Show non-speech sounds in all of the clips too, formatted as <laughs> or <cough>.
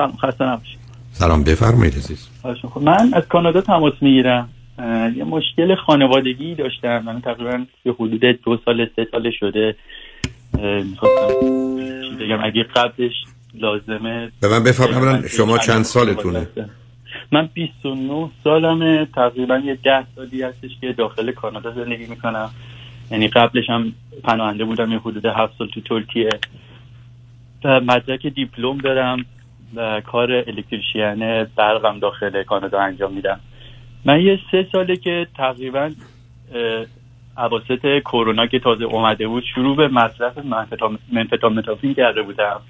سلام خسته نباشید. سلام بفرمایید عزیز. من از کانادا تماس می‌گیرم. یه مشکل خانوادگی داشتم. من تقریبا یه حدود دو سال سه سال شده. می‌خواستم بگم؟ اگه قبلش لازمه. به من بفرمایید شما چند سالتونه؟ من 29 سالمه. تقریبا یه ده سالی هستش که داخل کانادا زندگی می‌کنم. یعنی قبلش هم پناهنده بودم. یه حدود هفت سال تو ترکیه. مدرک دیپلم دارم. کار الکتریشیان برقم داخل کانادا انجام میدم من یه سه ساله که تقریبا عواسط کرونا که تازه اومده بود شروع به مصرف منفتامتافین کرده بودم.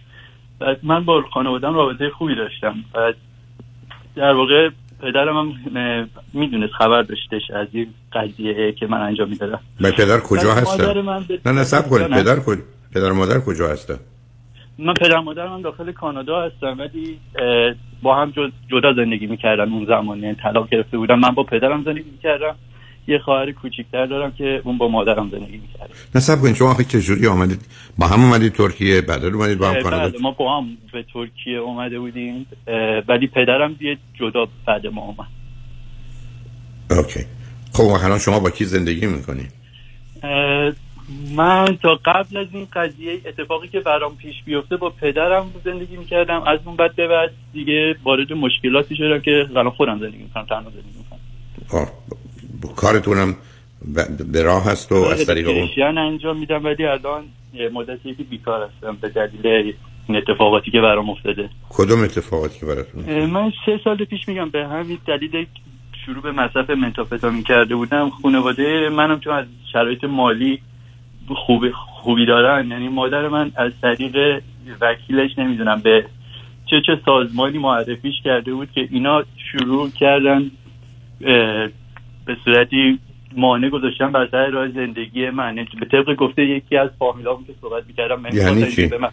و من با خانوادم رابطه خوبی داشتم و در واقع پدرم هم می‌دونست خبر داشتش از این قضیه که من انجام می‌دادم. من پدر کجا هستم؟ نه نه سب کنید. پدر پدر مادر کجا هستم؟ من پدر مادرم داخل کانادا هستم ولی با هم جدا زندگی می‌کردن اون زمان یعنی طلاق گرفته بودم من با پدرم زندگی می‌کردم. یه خواهر کوچیکتر دارم که اون با مادرم زندگی می‌کرد نصب کنید. شما چه جوری آمدید؟ با هم اومدید ترکیه بعد اومدید با هم کانادا؟ ما با هم به ترکیه اومده بودیم. ولی پدرم بیه جدا بعد ما اومد. اوکی. خب الان شما با کی زندگی می‌کنید من تا قبل از این قضیه اتفاقی که برام پیش بیفته با پدرم زندگی می‌کردم. از اون بعد به بعد دیگه وارد مشکلاتی شدم که الان خودم زندگی می‌کنم تنها زندگی می‌کنم. کارتونم به راه هست و از طریق اون؟ انجام میدم ولی الان مدتی که بیکار هستم. به دلیل این اتفاقاتی که برام افتاده. کدوم اتفاقاتی که براتون من سه سال پیش میگم به همین دلیل شروع به مصرف منتافتامین کرده بودم. خانواده منم چون از شرایط مالی خوبی خوبی دارن. یعنی مادر من از طریق وکیلش نمی‌دونم به چه چه سازمانی معرفیش کرده بود که اینا شروع کردن به صورتی مانع گذاشتن بر سر راه زندگی من. یعنی به طبق گفته یکی از فامیلامون که صحبت می‌کردم من یعنی چی؟ به من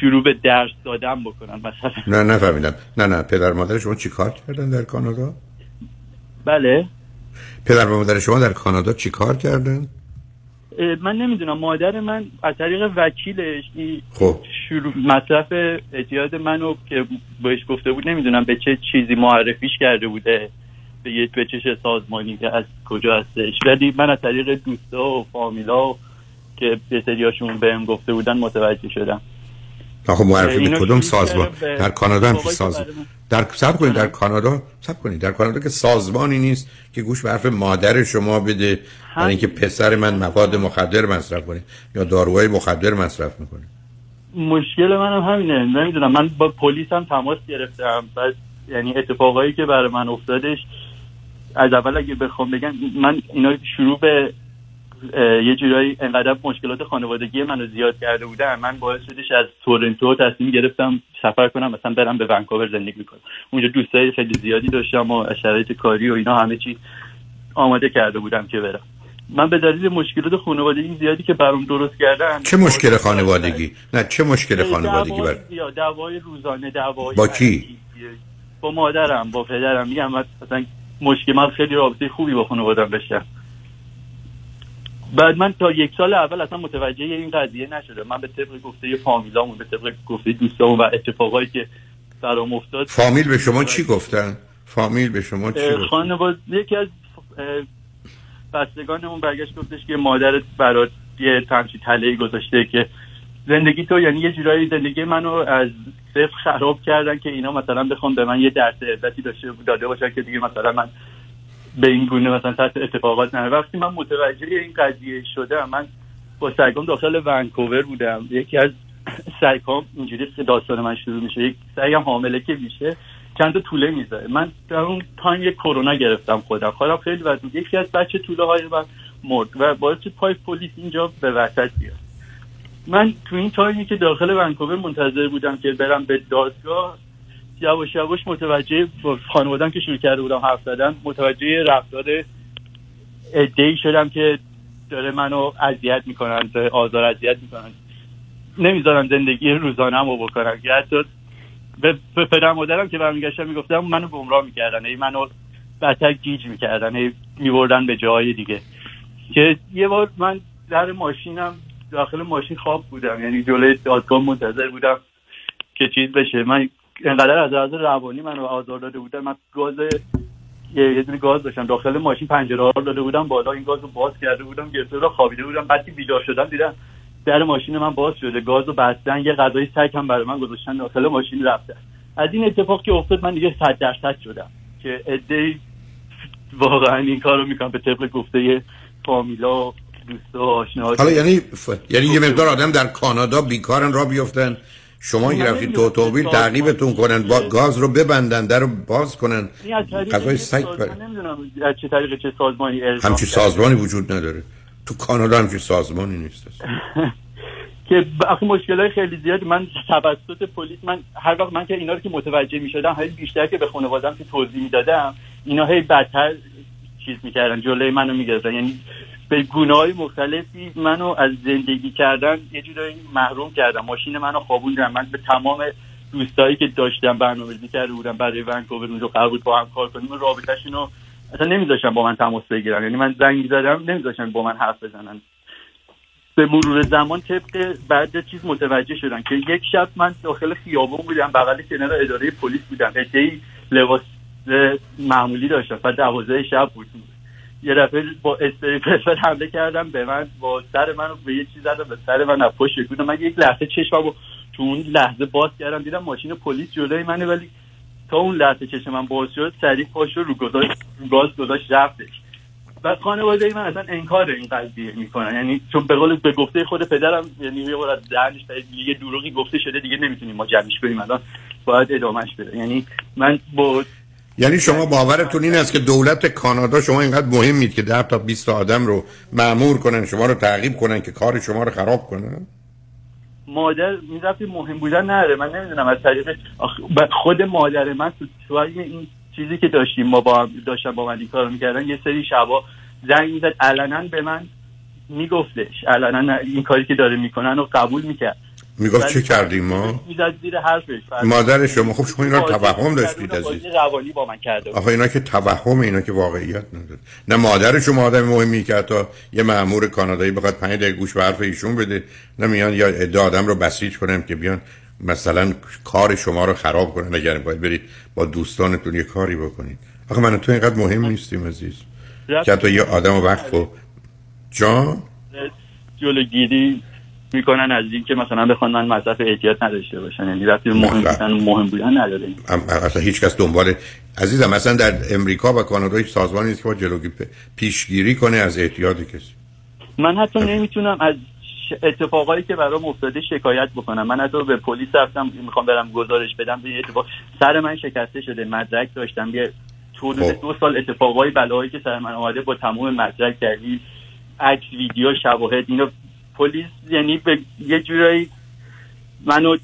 شروع به درس دادن بکنن مثلا. نه نفهمیدم. نه نه. پدر مادر شما چی کار کردن در کانادا؟ بله. پدر و مادر شما در کانادا چی کار کردن؟ من نمی‌دونم مادر من از طریق وکیلش خب. شروع مصرف اعتیاد منو که بهش گفته بود نمی‌دونم به چه چیزی معرفیش کرده بوده به یه به چه سازمانی که از کجا هستش. ولی من از طریق دوستا و فامیلا که به سریاشون بهم گفته بودن متوجه شدم. خب معرفی به کدوم سازمان؟ در کانادا هم سازمان در سب کنید در کانادا سب کنید. در کانادا که سازمانی نیست که گوش به حرف مادر شما بده برای اینکه پسر من مواد مخدر مصرف کنه یا داروهای مخدر مصرف می‌کنه. مشکل منم همینه. نمی‌دونم. من با پلیس هم تماس گرفتم. بس یعنی اتفاقایی که برای من افتادش از اول اگه بخوام بگم من اینا شروع به یه جورایی انقدر مشکلات خانوادگی منو زیاد کرده بودن من باعث شدش از تورنتو تصمیم گرفتم سفر کنم مثلا برم به ونکوور زندگی کنم اونجا دوستای خیلی زیادی داشتم و شرایط کاری و اینا همه چی آماده کرده بودم که برم. من به دلیل مشکلات خانوادگی زیادی که برام درست کردن چه مشکل خانوادگی؟ نه چه مشکل خانوادگی بر دعوای روزانه دعوای با کی؟ با مادرم با پدرم. میگم مثلا مشکل من خیلی رابطه خوبی با خانوادم بشم بعد من تا یک سال اول اصلا متوجه این قضیه نشده من به طبق گفته فامیلامون به طبق گفته دوستامون و اتفاقایی که برام افتاد. فامیل به شما چی گفتن؟ فامیل به شما چی گفتن؟ خانواده یکی از بستگانمون برگشت گفتش که مادرت برات یه تمشی تله گذاشته که زندگی تو یعنی یه جورایی زندگی منو از صفر خراب کردن که اینا مثلا بخوام به من یه درس عزتی داشته داده باشن که دیگه مثلا من به این گونه مثلا تحت اتفاقات نه وقتی من متوجه این قضیه شده من با سرگام داخل ونکوور بودم. یکی از سگام اینجوری داستان من شروع میشه یک سگم حامله که میشه چند تا طوله می‌ذاره. من در اون تایم یک کرونا گرفتم خودم. خودم خیلی بد یکی از بچه طوله های من مرد و باعث پای پلیس اینجا به وسط بیاد. من تو این تایمی که داخل ونکوور منتظر بودم که برم به دادگاه یواش یواش متوجه خانوادم که شروع کرده بودم حرف زدن متوجه رفتار ای شدم که داره منو اذیت می‌کنن آزار اذیت می‌کنن نمی‌ذارن زندگی روزانه رو بکنم. که حتی به پدر مادرم که برمیگشتم می‌گفتم منو گمراه می‌کردن. ای منو بدتر گیج می‌کردن. ای میبردن به جای دیگه. که یه بار من در ماشینم داخل ماشین خواب بودم. یعنی جلوی دادگاه منتظر بودم که چیز بشه. من انقدر از لحاظ روانی منو آزار داده بودن من گاز یه دونه گاز داشتم داخل ماشین پنجره ها داده بودم بالا این گاز رو باز کرده بودم گرفته رو خوابیده بودم. بعد بیدار شدم دیدم در ماشین من باز شده گاز رو بستن یه غذای سگ هم برای من گذاشتن داخل ماشین رفتن از این اتفاق که افتاد من دیگه صد درصد شدم که عده واقعا این کار رو می‌کنم. به طبق گفته فامیلا دوستا آشنا حالا یعنی ف... یعنی یه مقدار آدم در کانادا بیکارن را بیفتن شما یه رفتید تو اتومبیل تعقیبتون کنن با گاز رو ببندن در رو باز کنن. غذای سگ نمی‌دونم از چه طریق چه سازمانی همچی سازمانی وجود نداره. تو کانادا همچی سازمانی نیست. <laughs> که آخه مشکل های خیلی زیادی. من توسط پلیس من هر وقت من که اینا رو که متوجه می شدم خیلی بیشتر که به خانوادم که توضیح می‌دادم اینا هی بدتر چیز می‌کردن جلوی منو می‌گرفتن. یعنی به گونه های مختلفی منو از زندگی کردن یه جورایی محروم کردم. ماشین منو خوابوندن. من به تمام دوستایی که داشتم برنامه‌ریزی کرده بودم برای ونکوور اونجا قرار بود با هم کار کنیم رابطه‌شون رو اصلا نمیذاشتن با من تماس بگیرن. یعنی من زنگ می‌زدم نمیذاشتن با من حرف بزنن. به مرور زمان طبق بعد چیز متوجه شدن که یک شب من داخل خیابون بودم بغل کنار اداره پلیس بودم. ادهی لباس معمولی داشتم. و دوازده شب بود. یه دفعه با استری پرفر حمله کردم به من با سر منو به یه چیز زدم به سر من از پشت من یک لحظه چشممو تو اون لحظه باز کردم دیدم ماشین پلیس جلوی منه ولی تا اون لحظه چشم من باز شد سریع پاش رو رو گاز گذاشت رفتش. و خانواده من اصلا انکار این قضیه می‌کنن. یعنی چون به قول به گفته خود پدرم یعنی یه بار از یه دروغی گفته شده دیگه نمی‌تونیم ما جمعش بریم الان باید ادامهش بده. یعنی من با یعنی شما باورتون این است که دولت کانادا شما اینقدر مهمید که 10 تا 20 آدم رو معمور کنن شما رو تعقیب کنن که کار شما رو خراب کنن مادر می‌رفتی مهم بودن نره من نمی‌دونم از طریق خود مادر من تو این چیزی که داشتیم ما با داشتن با من این کارو می‌کردن یه سری شبا زنگ می‌زد علنا به من میگفتش. علنا این کاری که داره می‌کنن رو قبول می‌کرد. می‌گفت چه کردیم ما؟ می‌زد زیر حرفش مادر شما خب شما اینا توهم داشتید عزیز. روانی با من کرده آخه اینا که توهم اینا که واقعیت نداره. نه مادر شما آدم مهمی که تا یه مأمور کانادایی بخواد 5 دقیقه گوش به حرف ایشون بده. نمیان یا ادعا آدم رو بسیج کنم که بیان مثلا کار شما رو خراب کنن اگر باید برید با دوستانتون یه کاری بکنید. آخه من تو اینقدر مهم نیستیم عزیز. که تو یه آدم وقت و جان. جلوگیری می‌کنن از این که مثلا بخوان من مصرف احتیاط نداشته باشن. یعنی وقتی مهم بودن مهم بودن نداره. اصلا هیچ کس دنبال عزیزم مثلا در امریکا و کانادا هیچ سازمانی نیست که با جلوگیری پیشگیری کنه از احتیاط کسی. من حتی نمی‌تونم از اتفاقایی که برام افتاده شکایت بکنم. من حتی به پلیس رفتم می‌خوام برم گزارش بدم. به اتفاق سر من شکسته شده مدرک داشتم. یه طول خب. دو سال اتفاقای بلایی که سر من آمده با تمام مدرک کردی. عکس ویدیو شواهد اینو پلیس یعنی به یه جورایی منو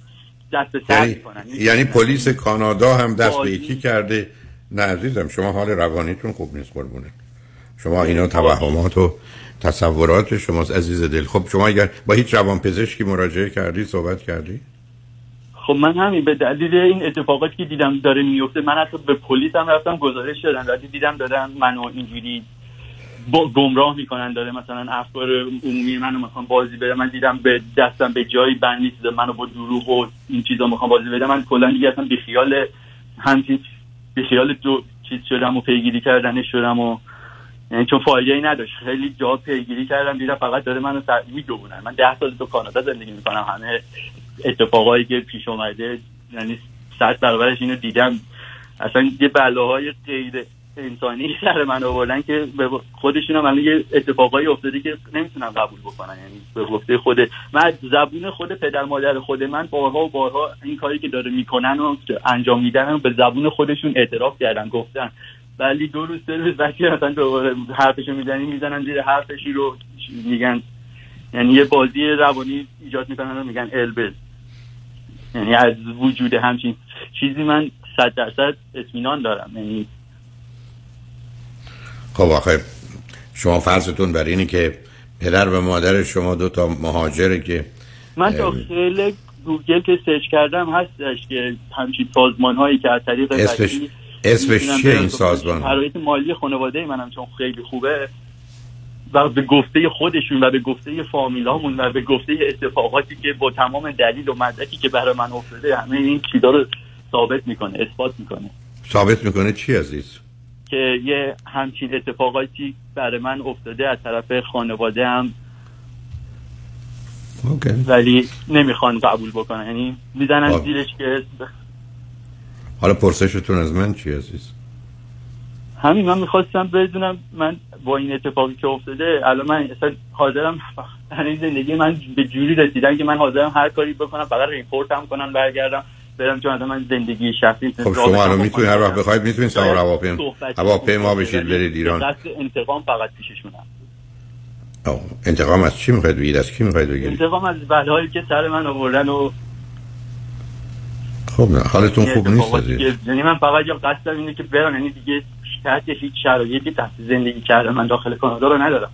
دست سر یعنی, یعنی پلیس کانادا هم دست به یکی کرده. نه عزیزم شما حال روانیتون خوب نیست قربونه شما اینا توهمات و تصورات شماست عزیز دل. خب شما اگر با هیچ روان پزشکی مراجعه کردی صحبت کردی؟ خب من همین به دلیل این اتفاقاتی که دیدم داره میفته من حتی به پلیس هم رفتم گزارش دادم. وقتی دیدم دادم منو اینجوری با گمراه می‌کنن داره مثلا افکار عمومی منو می‌خوام بازی بده. من دیدم به دستم به جایی بند نیست منو با دروغ و این چیزا می‌خوام بازی بده. من کلا دیگه اصلا بیخیال همچین بیخیال دو چیز شدم و پیگیری کردنش شدم و یعنی چون فایده ای نداشت. خیلی جا پیگیری کردم دیدم فقط داره منو سر می‌دونن من ده سال تو کانادا زندگی می‌کنم. همه اتفاقایی که پیش اومده یعنی صد برابرش اینو دیدم. اصلا یه بلاهای غیر انسانی <laughs> سر من آوردن که به خودشون هم یه اتفاقایی افتاده که نمی‌تونم قبول بکنن یعنی به گفته خود من زبون خود پدر مادر خود من بارها و بارها این کاری که داره می‌کنن و انجام میدن به زبون خودشون اعتراف کردن گفتن. ولی دو روز سه روز وقتی مثلا دوباره حرفشو می‌زنی می‌زنن زیر حرفشی رو میگن. یعنی یه بازی روانی ایجاد می‌کنن و میگن البز یعنی از وجود همچین چیزی من صد درصد اطمینان دارم. یعنی خب آخه شما فرضتون بر اینه که پدر و مادر شما دو تا مهاجره که من داخل گوگل که سرچ کردم هستش که همچین سازمان هایی که از طریق اسمش اسمش چیه این سازمان؟ شرایط مالی خانواده منم چون خیلی خوبه و به گفته خودشون و به گفته فامیلامون و به گفته اتفاقاتی که با تمام دلیل و مدرکی که برای من افتاده همه این چیزا رو ثابت می‌کنه اثبات می‌کنه. ثابت می‌کنه چی عزیز؟ که یه همچین اتفاقاتی برای من افتاده از طرف خانواده هم اوکی. ولی نمی‌خوان قبول بکنن یعنی می‌زنن خب. زیرش که حالا پرسشتون از من چی عزیز همین من می‌خواستم بدونم من با این اتفاقی که افتاده الان من اصلا حاضرم <laughs> این زندگی من به جوری رسیدن که من حاضرم هر کاری بکنم فقط ریپورت هم کنم برگردم برم چون من زندگی شخصی خب شما الان می‌تونید هر وقت بخواید می‌تونید سوار هواپیما هواپیما بشید برید ایران. دست انتقام فقط پیششونم انتقام از چی می‌خواید بگید؟ از کی می‌خواید بگیرید انتقام از بلایی که سر من آوردن و خب نه حالتون خوب نیست یعنی من فقط یا قصدم اینه که برم یعنی دیگه تحت هیچ شرایطی تحت زندگی کردم من داخل کانادا رو ندارم.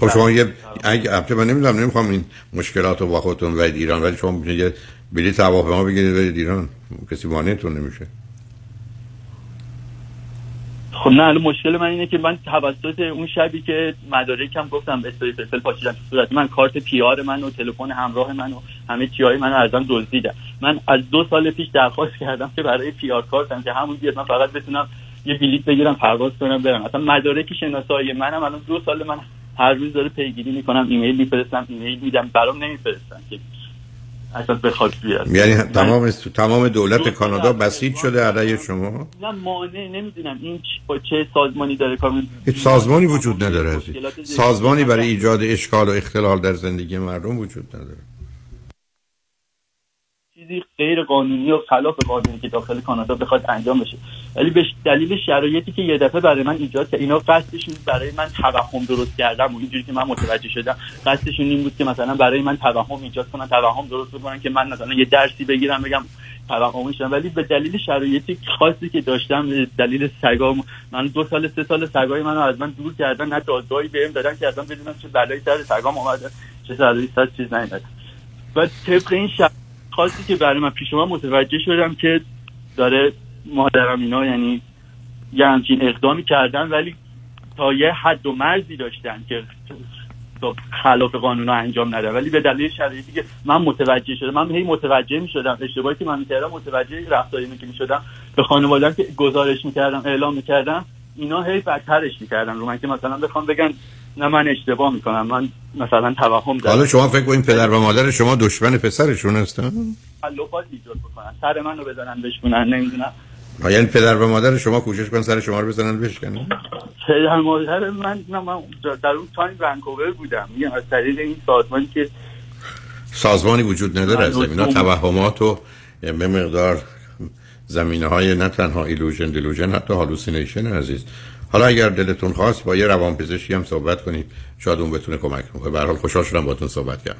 خب شما یه اگه البته من نمی‌دونم نمی‌خوام این مشکلات رو با خودتون و ایران ولی شما یه بلیط هواپیما بگیرید برید ایران. کسی مانعتون نمیشه. خب نه مشکل من اینه که من توسط اون شبی که مدارکم گفتم استوری فلفل پاشیدم صورت من کارت پیار من و تلفن همراه من و همه چیای منو ازم دزدیدن من از دو سال پیش درخواست کردم که برای پیار کارتم که همون بیاد من فقط بتونم یه بلیط بگیرم پرواز کنم برم. اصلا مدارک شناسایی منم الان دو سال من هر روز داره پیگیری می‌کنم ایمیل میفرستم ایمیل میدم برام نمیفرستن که اصلا بخواد بیاد. یعنی تمام تمام دولت کانادا بسیج شده علیه شما؟ نه مانع نمی‌دونم. این با چه سازمانی داره کار هیچ سازمانی وجود نداره سازمانی برای ایجاد اشکال و اختلال در زندگی مردم وجود نداره. چیزی غیر قانونی و خلاف قانونی که داخل کانادا بخواد انجام بشه. ولی به دلیل شرایطی که یه دفعه برای من ایجاد کرد. اینا قصدشون برای من توهم درست کردم و اینجوری که من متوجه شدم. قصدشون این بود که مثلا برای من توهم ایجاد کنن توهم درست بکنن که من مثلا یه درسی بگیرم بگم توهم شدم ولی به دلیل شرایطی خاصی که داشتم دلیل سگام من دو سال سه سال سگای منو از من دور کردن نه دادگاهی بهم دادن که اصلا بدونم چه بلایی سر سگام اومده چه سر چیز نیومد و طبق این شرایط خاصی که برای من پیش متوجه شدم که داره مادرم اینا یعنی یه همچین اقدامی کردن ولی تا یه حد و مرزی داشتن که خلاف قانون رو انجام نده ولی به دلیل شرایطی که من متوجه شدم من هی متوجه می شدم اشتباهی که من می‌کردم متوجه رفتاری که می شدم به خانواده که گزارش می‌کردم اعلام می‌کردم اینا هی بدترش می‌کردن. رو من که مثلا بخوام بگن نه من اشتباه می‌کنم. من مثلا توهم دارم. حالا شما فکر کنید پدر و مادر شما دشمن پسرشون هستن؟ تلفات ایجاد بکنن سر منو بزنن بشکنن نمی‌دونم. یعنی پدر و مادر شما کوشش کن سر شما رو بزنن بشکنن؟ پدر مادر من نه من در اون تایم ونکوور بودم. میگم از طریق این سازمانی که سازمانی وجود نداره از اینا. توهمات و به مقدار زمینه های نه تنها illusion delusion حتی hallucination عزیز. حالا اگر دلتون خواست با یه روانپزشکی هم صحبت کنید شاید اون بتونه کمک کنه به هر حال خوشحال شدم باهاتون صحبت کردم.